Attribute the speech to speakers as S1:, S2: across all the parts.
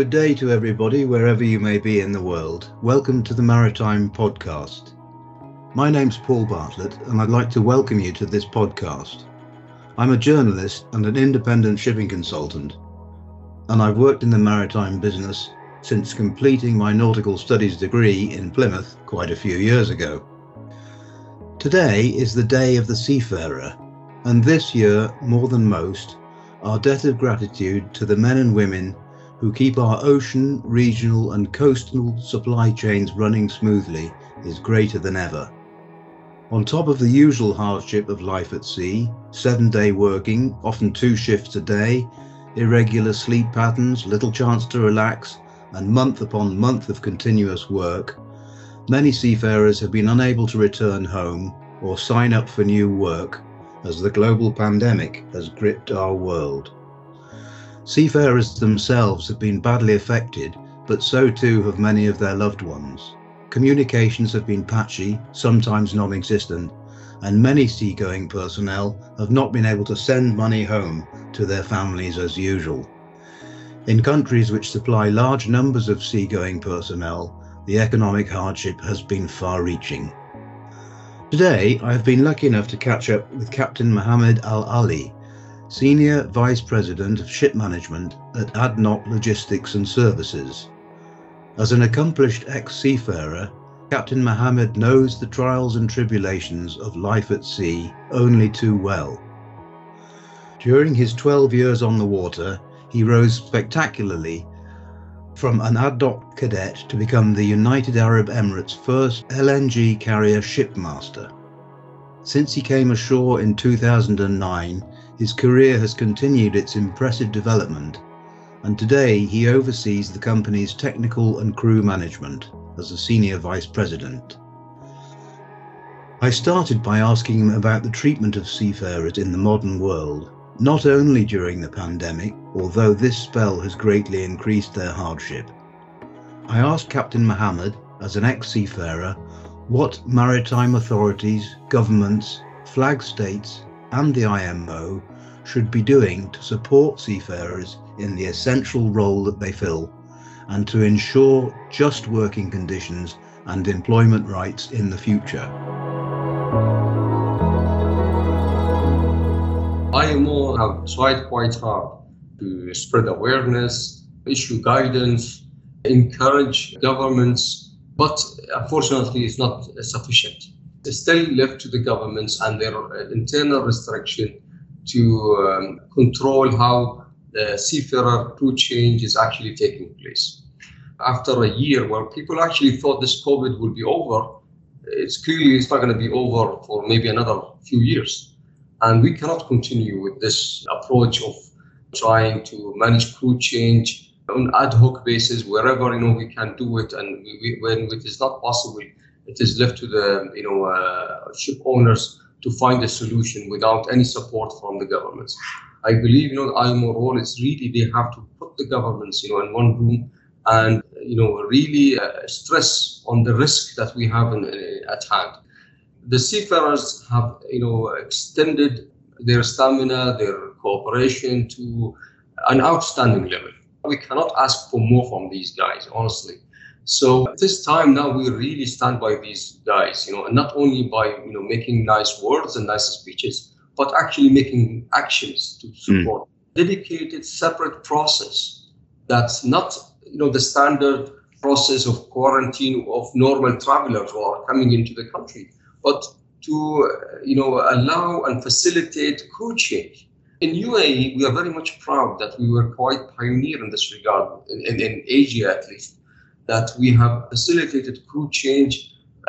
S1: Good day to everybody, wherever you may be in the world. Welcome to the Maritime Podcast. My name's Paul Bartlett, and I'd like to welcome you to this podcast. I'm a journalist and an independent shipping consultant, and I've worked in the maritime business since completing my nautical studies degree in Plymouth quite a few years ago. Today is the day of the seafarer, and this year, more than most, our debt of gratitude to the men and women who keep our ocean, regional, and coastal supply chains running smoothly is greater than ever. On top of the usual hardship of life at sea, seven day working, often two shifts a day, irregular sleep patterns, little chance to relax, and month upon month of continuous work, many seafarers have been unable to return home or sign up for new work as the global pandemic has gripped our world. Seafarers themselves have been badly affected, but so too have many of their loved ones. Communications have been patchy, sometimes non existent, and many seagoing personnel have not been able to send money home to their families as usual. In countries which supply large numbers of seagoing personnel, the economic hardship has been far reaching. Today, I have been lucky enough to catch up with Captain Mohamed Al Ali, Senior Vice President of Ship Management at ADNOC Logistics and Services. As an accomplished ex seafarer, Captain Mohamed knows the trials and tribulations of life at sea only too well. During his 12 years on the water, he rose spectacularly from an ADNOC cadet to become the United Arab Emirates' first LNG carrier shipmaster. Since he came ashore in 2009, his career has continued its impressive development, and today he oversees the company's technical and crew management as a senior vice president. I started by asking him about the treatment of seafarers in the modern world not only during the pandemic, although this spell has greatly increased their hardship. I asked Captain Mohamed, as an ex seafarer, what maritime authorities, governments, flag states, and the IMO should be doing to support seafarers in the essential role that they fill and to ensure just working conditions and employment rights in the future.
S2: IMO have tried quite hard to spread awareness, issue guidance, encourage governments, but unfortunately it's not sufficient. Still left to the governments and their internal restriction to um, control how the seafarer crew change is actually taking place. After a year where people actually thought this COVID would be over, it's clearly it's not going to be over for maybe another few years. And we cannot continue with this approach of trying to manage crew change on ad hoc basis wherever you know we can do it, and we, we, when it is not possible, it is left to the you know uh, ship owners to find a solution without any support from the governments. I believe you know the IMO role is really they have to put the governments you know in one room and you know really uh, stress on the risk that we have in, uh, at hand the seafarers have, you know, extended their stamina, their cooperation to an outstanding level. We cannot ask for more from these guys, honestly. So at this time now we really stand by these guys, you know, and not only by you know making nice words and nice speeches, but actually making actions to hmm. support. Mm. Dedicated separate process that's not you know the standard process of quarantine of normal travelers who are coming into the country but to you know allow and facilitate crew change. In UAE, we are very much proud that we were quite pioneer in this regard, in, in, in Asia at least, that we have facilitated crew change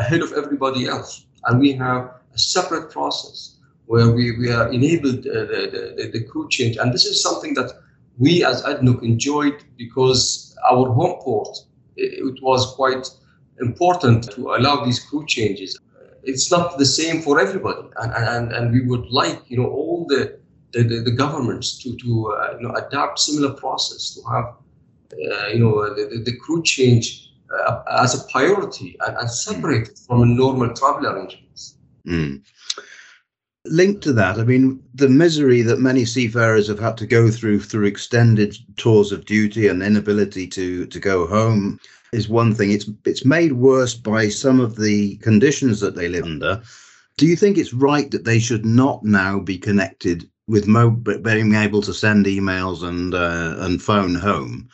S2: ahead of everybody else. And we have a separate process where we, we are enabled uh, the, the, the, crew change. And this is something that we as ADNOC enjoyed because our home port, it, it was quite important to allow these crew changes it's not the same for everybody, and and, and we would like you know all the the, the, the governments to to uh, you know adapt similar process to have you know the, the, crew change uh, as a priority and, and separate from normal travel arrangements.
S1: Mm. linked to that, I mean, the misery that many seafarers have had to go through through extended tours of duty and inability to to go home is one thing. It's it's made worse by some of the conditions that they live under. Do you think it's right that they should not now be connected with mo- being able to send emails and uh, and phone home?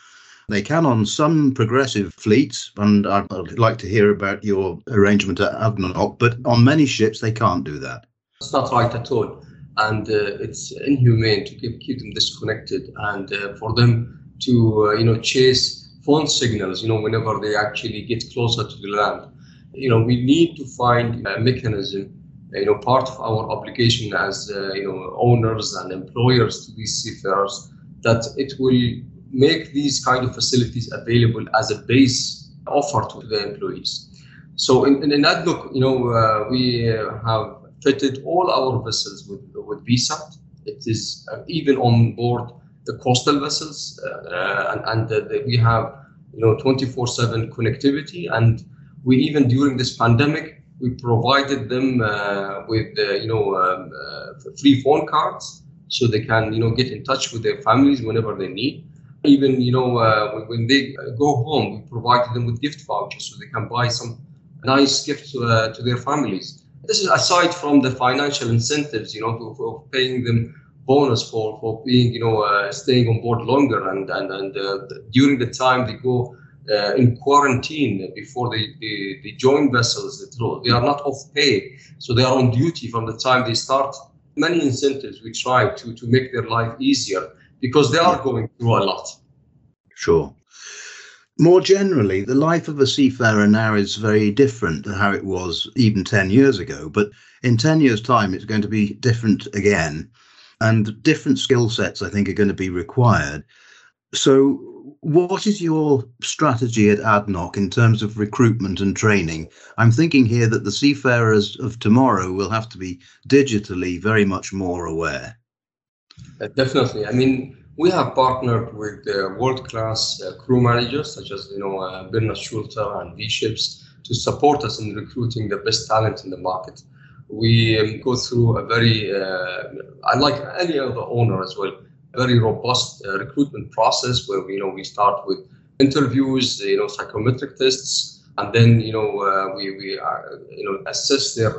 S1: They can on some progressive fleets, and I'd, like to hear about your arrangement at ADNOC, but on many ships they can't do that.
S2: It's not right at all. And uh, it's inhumane to keep, keep them disconnected and uh, for them to, uh, you know, chase phone signals, you know, whenever they actually get closer to the land. You know, we need to find a mechanism, you know, part of our obligation as, uh, you know, owners and employers to these seafarers that it will make these kind of facilities available as a base offer to the employees. So in, in, in ADNOC, you know, uh, we have fitted all our vessels with, with VSAT. It is uh, even on board the coastal vessels, uh, and, and the, we have you know 24/7 connectivity. And we even during this pandemic, we provided them uh, with you know um, free phone cards so they can you know get in touch with their families whenever they need even you know uh, when they go home we provided them with gift vouchers so they can buy some nice gifts uh, to their families this is aside from the financial incentives, you know, for, for paying them bonus for, for being, you know, uh, staying on board longer and, and, and uh, during the time they go uh, in quarantine before they, they, they join vessels, they are not off pay. So they are on duty from the time they start. Many incentives we try to, to make their life easier because they are going through a lot.
S1: Sure. More generally, the life of a seafarer now is very different to how it was even 10 years ago. But in 10 years' time, it's going to be different again. And different skill sets, I think, are going to be required. So, what is your strategy at ADNOC in terms of recruitment and training? I'm thinking here that the seafarers of tomorrow will have to be digitally very much more aware.
S2: Uh, definitely. I mean, we have partnered with uh, world-class uh, crew managers such as you know Bernhard Schulte and V-Ships to support us in recruiting the best talent in the market. We um, go through a very, unlike any other owner as well, a very robust recruitment process where you know we start with interviews, you know, psychometric tests, and then you know uh, we we you know assess their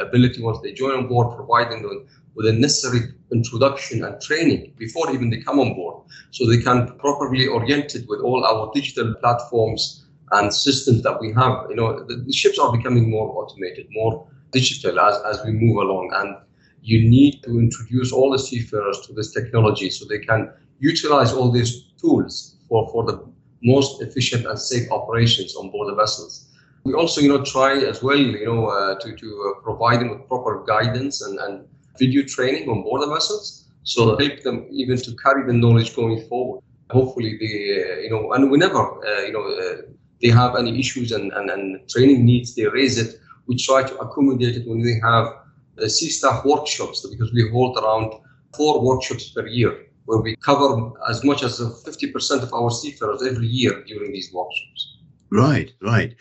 S2: ability once they join on board, providing them with the necessary introduction and training before even they come on board so they can properly oriented with all our digital platforms and systems that we have. You know the, the, ships are becoming more automated more digital as, as we move along. And you need to introduce all the seafarers to this technology so they can utilize all these tools for, for the most efficient and safe operations on board the vessels. We also you know try as well you know uh, to, to uh, provide them with proper guidance and, and video training on board the vessels, so help them even to carry the knowledge going forward. Hopefully, they, uh, you know, and whenever, uh, you know, uh, they have any issues and, and, and training needs, they raise it. We try to accommodate it when we have the sea staff workshops because we hold around four workshops per year where we cover as much as 50% of our seafarers every year during these workshops.
S1: Right, right.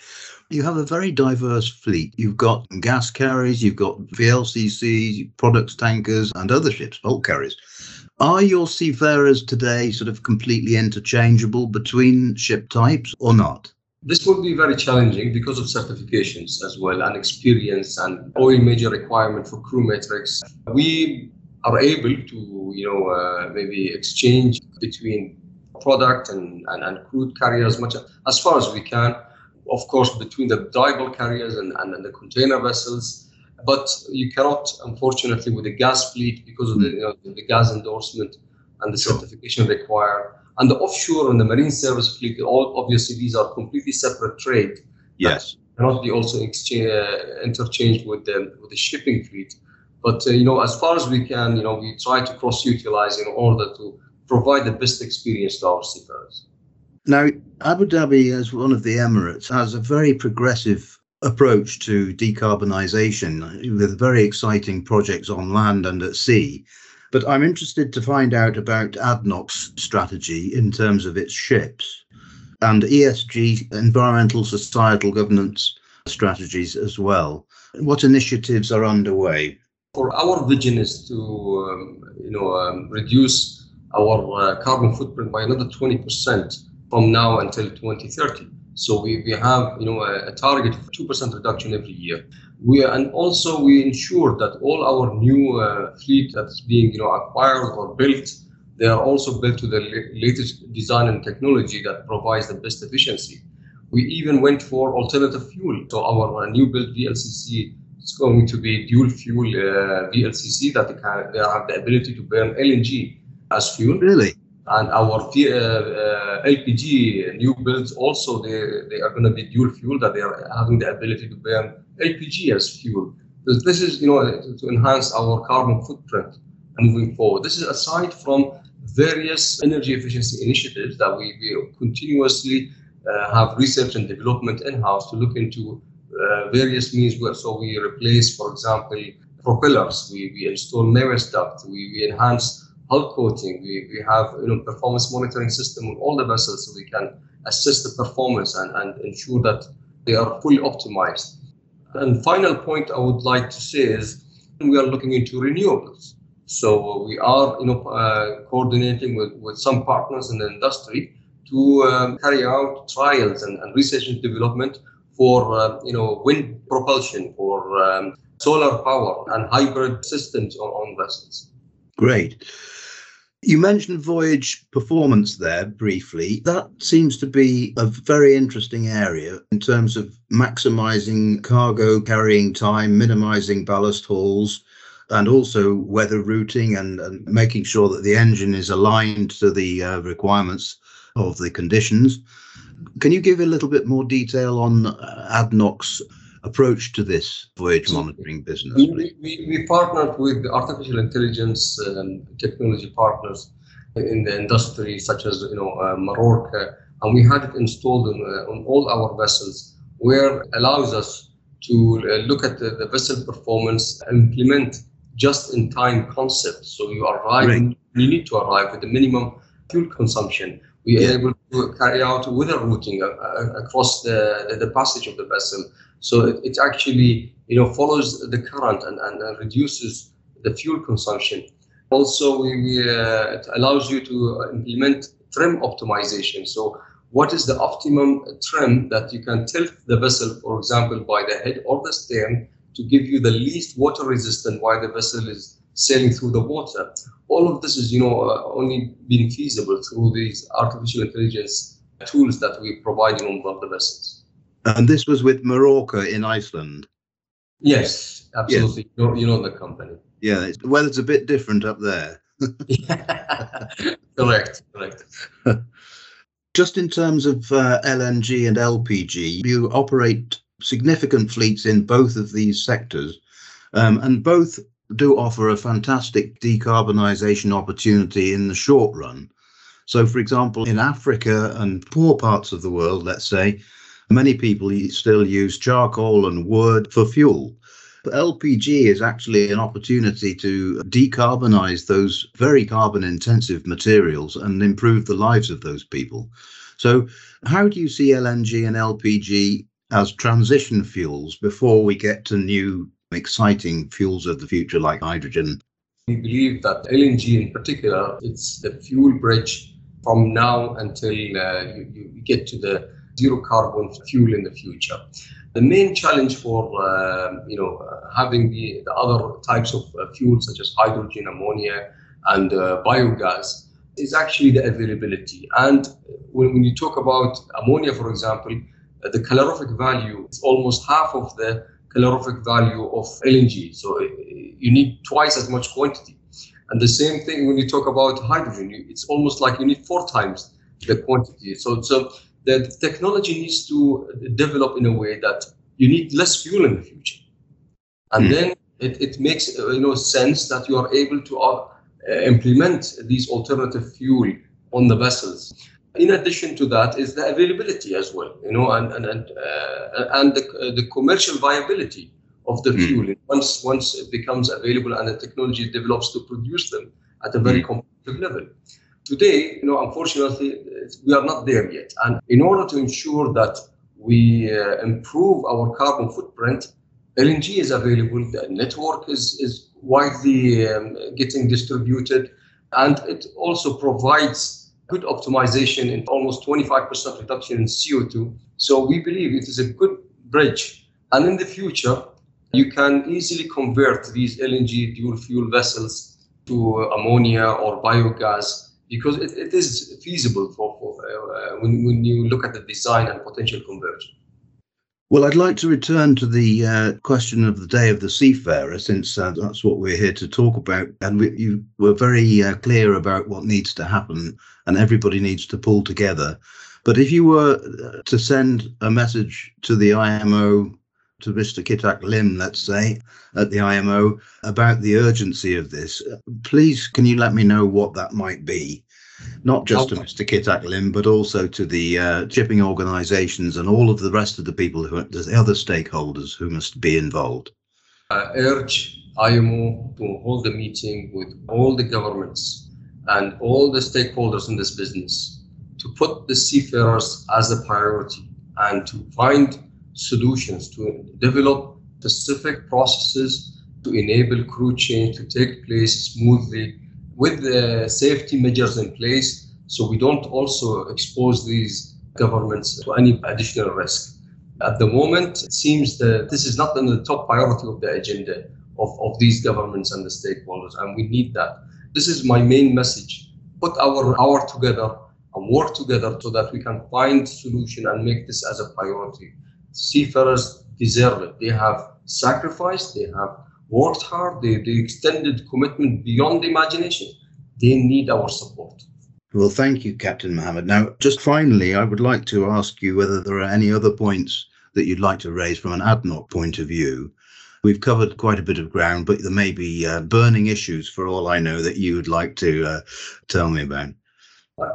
S1: You have a very diverse fleet. You've got gas carriers, you've got VLCCs, products tankers, and other ships, bulk carriers. Are your seafarers today sort of completely interchangeable between ship types or not?
S2: This will be very challenging because of certifications as well and experience and oil major requirement for crew metrics. We are able to, you know, uh, maybe exchange between product and, and, and crude carriers as much as far as we can. Of course, between the dry bulk carriers and, and, the container vessels. But you cannot, unfortunately, with the gas fleet because of the, you know, the gas endorsement and the certification required. And the offshore and the marine service fleet, all obviously these are completely separate trade.
S1: Yes.
S2: Cannot be also exchange, uh, interchanged with the with the shipping fleet. But uh, you know, as far as we can, you know, we try to cross utilize in order to provide the best experience to our seafarers.
S1: Now, Abu Dhabi, as one of the Emirates, has a very progressive approach to decarbonisation with very exciting projects on land and at sea. But I'm interested to find out about ADNOC's strategy in terms of its ships and ESG, environmental societal governance strategies as well. What initiatives are underway?
S2: For our vision is to, um, you know, um, reduce our uh, carbon footprint by another 20% from now until 2030. So we, we have, you know, a, a target of 2% reduction every year. We and also we ensure that all our new uh, fleet that's being, you know, acquired or built, they are also built to the latest design and technology that provides the best efficiency. We even went for alternative fuel. So our uh, new built VLCC it's going to be dual fuel uh, VLCC that can, they have the ability to burn LNG as fuel.
S1: Really?
S2: And our uh, uh, LPG new builds also they, they are going to be dual fuel that they are having the ability to burn LPG as fuel. This is you know to enhance our carbon footprint moving forward. This is aside from various energy efficiency initiatives that we, we continuously uh, have research and development in-house to look into uh, various means where so we replace, for example, propellers, we, we install Mewis duct, we, we enhance hull coating, we, we have you know performance monitoring system on all the vessels so we can assess the performance and, and ensure that they are fully optimized. And final point I would like to say is we are looking into renewables. So we are you know uh, coordinating with, with some partners in the industry to um, carry out trials and, and research and development for uh, you know wind propulsion, for um, solar power, and hybrid systems on, on vessels.
S1: Great. You mentioned voyage performance there briefly. That seems to be a very interesting area in terms of maximizing cargo carrying time, minimizing ballast hauls, and also weather routing and, and making sure that the engine is aligned to the uh, requirements of the conditions. Can you give a little bit more detail on uh, ADNOC's approach to this voyage monitoring business?
S2: We, we, we partnered with artificial intelligence um, technology partners in the industry, such as you know uh, Marorka, and we had it installed on, uh, on all our vessels, where allows us to uh, look at the, the, vessel performance and implement just-in-time concept. So you arrive, right. you need to arrive with the minimum fuel consumption we are able to carry out weather routing uh, uh, across the, the passage of the vessel. So it, it actually you know follows the current and, and, reduces the fuel consumption. Also, we, uh, it allows you to implement trim optimization. So what is the optimum trim that you can tilt the vessel, for example, by the head or the stern to give you the least water resistant while the vessel is sailing through the water. All of this is, you know, uh, only being feasible through these artificial intelligence tools that we provide on board the vessels.
S1: And this was with Marorka in Iceland.
S2: Yes, absolutely. Yes. You, know, you know the company.
S1: Yeah, the weather's a bit different up there.
S2: correct, correct.
S1: Just in terms of uh, LNG and LPG, you operate significant fleets in both of these sectors, um, and both do offer a fantastic decarbonisation opportunity in the short run. So, for example, in Africa and poor parts of the world, let's say, many people still use charcoal and wood for fuel. But LPG is actually an opportunity to decarbonize those very carbon intensive materials and improve the lives of those people. So, how do you see LNG and LPG as transition fuels before we get to new exciting fuels of the future like hydrogen.
S2: We believe that LNG in particular, it's the fuel bridge from now until uh, you, you, get to the zero carbon fuel in the future. The main challenge for uh, you know having the, the other types of uh, fuels such as hydrogen, ammonia, and uh, biogas is actually the availability. And when, when you talk about ammonia, for example, uh, the calorific value is almost half of the calorific value of LNG. So uh, you need twice as much quantity. And the same thing when you talk about hydrogen, it's almost like you need four times the quantity. So, so the technology needs to develop in a way that you need less fuel in the future. And mm. then it, it makes uh, you know sense that you are able to uh, implement these alternative fuel on the vessels in addition to that is the availability as well you know and and and, uh, and the, uh, the commercial viability of the mm. fuel once once it becomes available and the technology develops to produce them at a very mm. competitive level today you know unfortunately we are not there yet and in order to ensure that we uh, improve our carbon footprint LNG is available, the network is, is widely um, getting distributed, and it also provides good optimization and almost 25% reduction in CO2. So we believe it is a good bridge. And in the future, you can easily convert these LNG dual fuel vessels to ammonia or biogas because it, it is feasible for, for uh, when, when you look at the design and potential conversion.
S1: Well, I'd like to return to the uh, question of the day of the seafarer, since uh, that's what we're here to talk about. And we, you were very uh, clear about what needs to happen, and everybody needs to pull together. But if you were uh, to send a message to the IMO, to Mr. Kitack Lim, let's say, at the IMO, about the urgency of this, uh, please can you let me know what that might be? Not just to Mr. Kitack Lim, but also to the uh, shipping organisations and all of the rest of the people who are the other stakeholders who must be involved.
S2: I urge IMO to hold a meeting with all the governments and all the stakeholders in this business to put the seafarers as a priority and to find solutions to develop specific processes to enable crew change to take place smoothly with the safety measures in place so we don't also expose these governments to any additional risk. At the moment, it seems that this is not on the top priority of the agenda of, of these governments and the stakeholders, and we need that. This is my main message. Put our hour together and work together so that we can find solution and make this as a priority. Seafarers deserve it. They have sacrificed, they have worked hard, they, they extended commitment beyond imagination. They need our support.
S1: Well, thank you, Captain Mohamed. Now, just finally, I would like to ask you whether there are any other points that you'd like to raise from an ADNOC point of view. We've covered quite a bit of ground, but there may be uh, burning issues, for all I know, that you would like to uh, tell me about.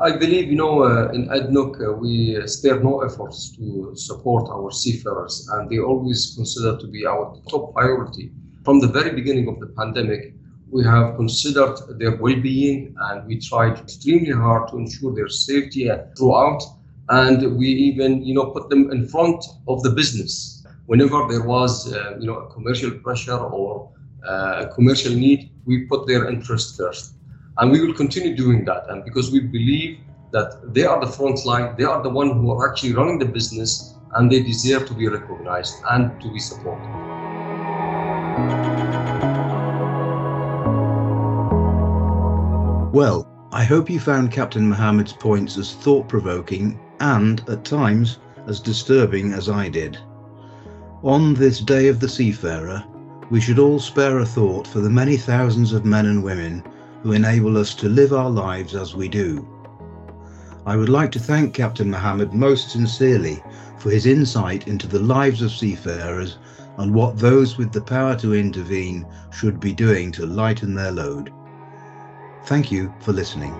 S2: I believe, you know, uh, in ADNOC, uh, we spare no efforts to support our seafarers, and they always consider to be our top priority from the very beginning of the pandemic, we have considered their well-being and we tried extremely hard to ensure their safety throughout. And we even, you know, put them in front of the business. Whenever there was, uh, you know, a commercial pressure or uh, a commercial need, we put their interest first. And we will continue doing that. And because we believe that they are the front line, they are the one who are actually running the business and they deserve to be recognized and to be supported.
S1: Well, I hope you found Captain Mohamed's points as thought provoking and, at times, as disturbing as I did. On this day of the seafarer, we should all spare a thought for the many thousands of men and women who enable us to live our lives as we do. I would like to thank Captain Mohamed most sincerely for his insight into the lives of seafarers and what those with the power to intervene should be doing to lighten their load. Thank you for listening.